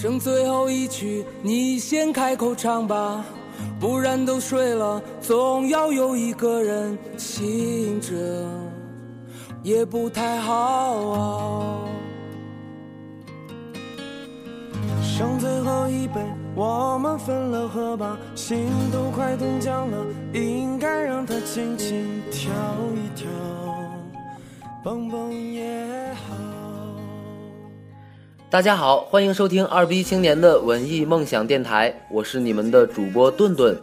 剩最后一曲，你先开口唱吧，不然都睡了，总要有一个人醒着，也不太好。剩最后一杯，我们分了喝吧，心都快冻僵了，应该让它轻轻跳一跳，蹦蹦也。大家好，欢迎收听二逼青年的文艺梦想电台，我是你们的主播顿顿。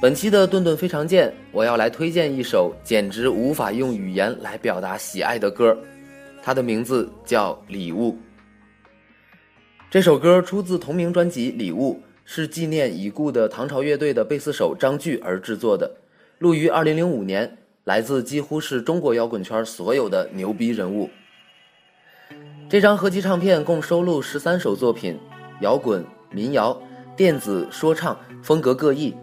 本期的顿顿非常见，我要来推荐一首简直无法用语言来表达喜爱的歌，它的名字叫《礼物》。这首歌出自同名专辑《礼物》，是纪念已故的唐朝乐队的贝斯手张炬而制作的，录于2005年，来自几乎是中国摇滚圈所有的牛逼人物。这张合集唱片共收录十三首作品，摇滚、民谣、电子、说唱风格各异，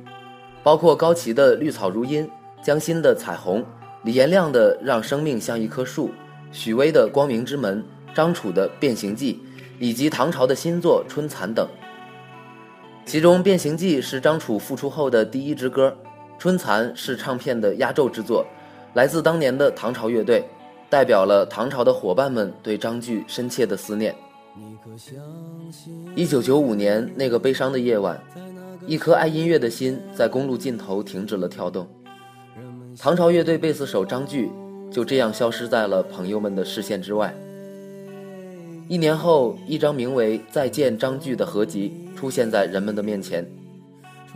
包括高旗的《绿草如茵》，江心的《彩虹》，李延亮的《让生命像一棵树》，许巍的《光明之门》，张楚的《变形记》，以及唐朝的新作《春蚕》等。其中，《变形记》是张楚复出后的第一支歌，《春蚕》是唱片的压轴之作，来自当年的唐朝乐队。代表了唐朝的伙伴们对张炬深切的思念。一九九五年那个悲伤的夜晚，一颗爱音乐的心在公路尽头停止了跳动。唐朝乐队贝斯手张炬就这样消失在了朋友们的视线之外。一年后，一张名为《再见张炬》的合集出现在人们的面前。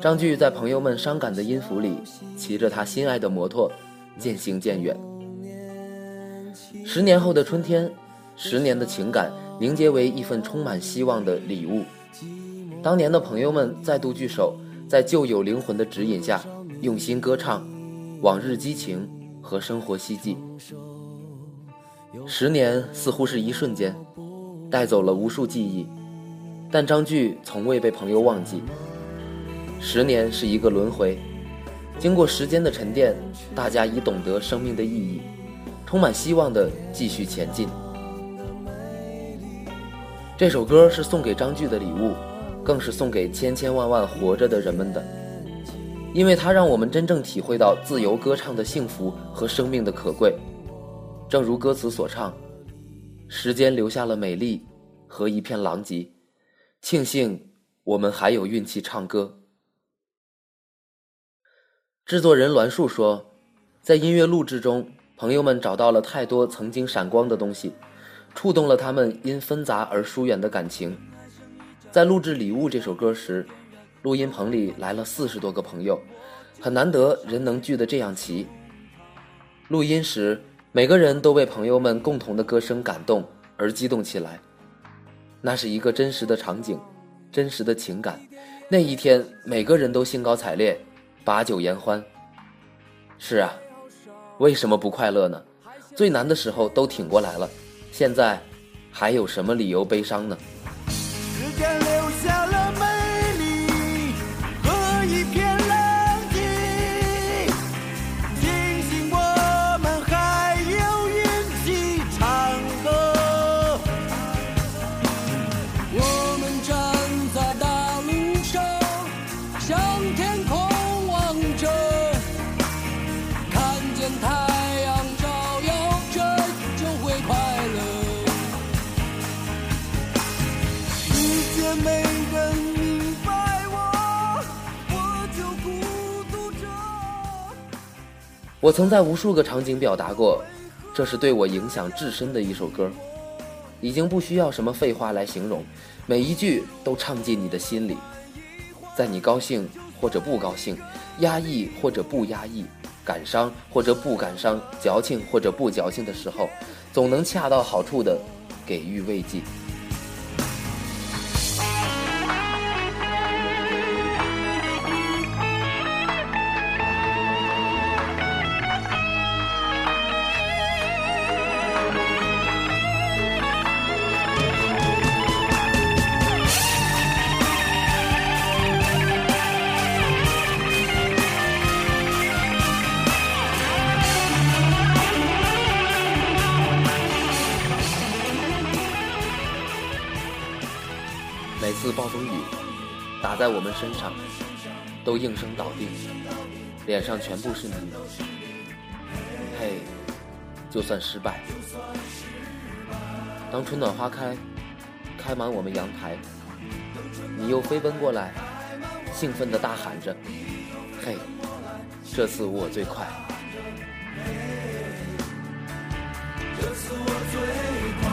张炬在朋友们伤感的音符里，骑着他心爱的摩托，渐行渐远。十年后的春天，十年的情感凝结为一份充满希望的礼物。当年的朋友们再度聚首，在旧友灵魂的指引下，用心歌唱往日激情和生活希冀。十年似乎是一瞬间，带走了无数记忆，但张炬从未被朋友忘记。十年是一个轮回，经过时间的沉淀，大家已懂得生命的意义。充满希望的继续前进。这首歌是送给张炬的礼物，更是送给千千万万活着的人们的，因为它让我们真正体会到自由歌唱的幸福和生命的可贵。正如歌词所唱：“时间留下了美丽和一片狼藉，庆幸我们还有运气唱歌。”制作人栾树说，在音乐录制中。朋友们找到了太多曾经闪光的东西，触动了他们因纷杂而疏远的感情。在录制《礼物》这首歌时，录音棚里来了四十多个朋友，很难得人能聚得这样齐。录音时，每个人都为朋友们共同的歌声感动而激动起来。那是一个真实的场景，真实的情感。那一天，每个人都兴高采烈，把酒言欢。是啊。为什么不快乐呢？最难的时候都挺过来了，现在还有什么理由悲伤呢？我曾在无数个场景表达过，这是对我影响至深的一首歌，已经不需要什么废话来形容，每一句都唱进你的心里，在你高兴或者不高兴，压抑或者不压抑，感伤或者不感伤，矫情或者不矫情的时候，总能恰到好处的给予慰藉。每次暴风雨打在我们身上，都应声倒地，脸上全部是泥。嘿，就算失败。当春暖花开，开满我们阳台，你又飞奔过来，兴奋地大喊着：“嘿，这次我最快！”这次我最快。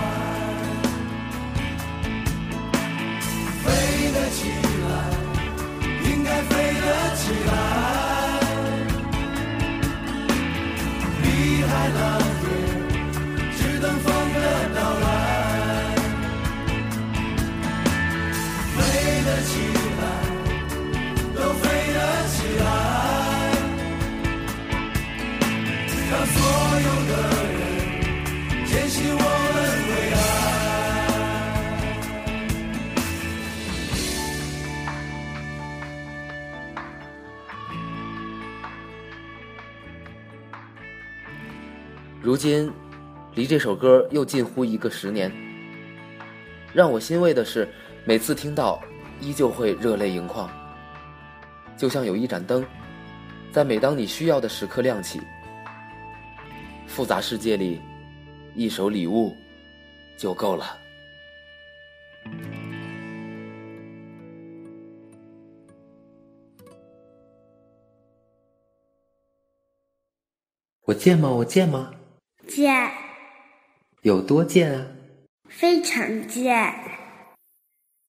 所有的人坚信我们会爱如今，离这首歌又近乎一个十年。让我欣慰的是，每次听到，依旧会热泪盈眶。就像有一盏灯，在每当你需要的时刻亮起。复杂世界里，一首礼物，就够了。我贱吗？我贱吗？贱，有多贱啊？非常贱。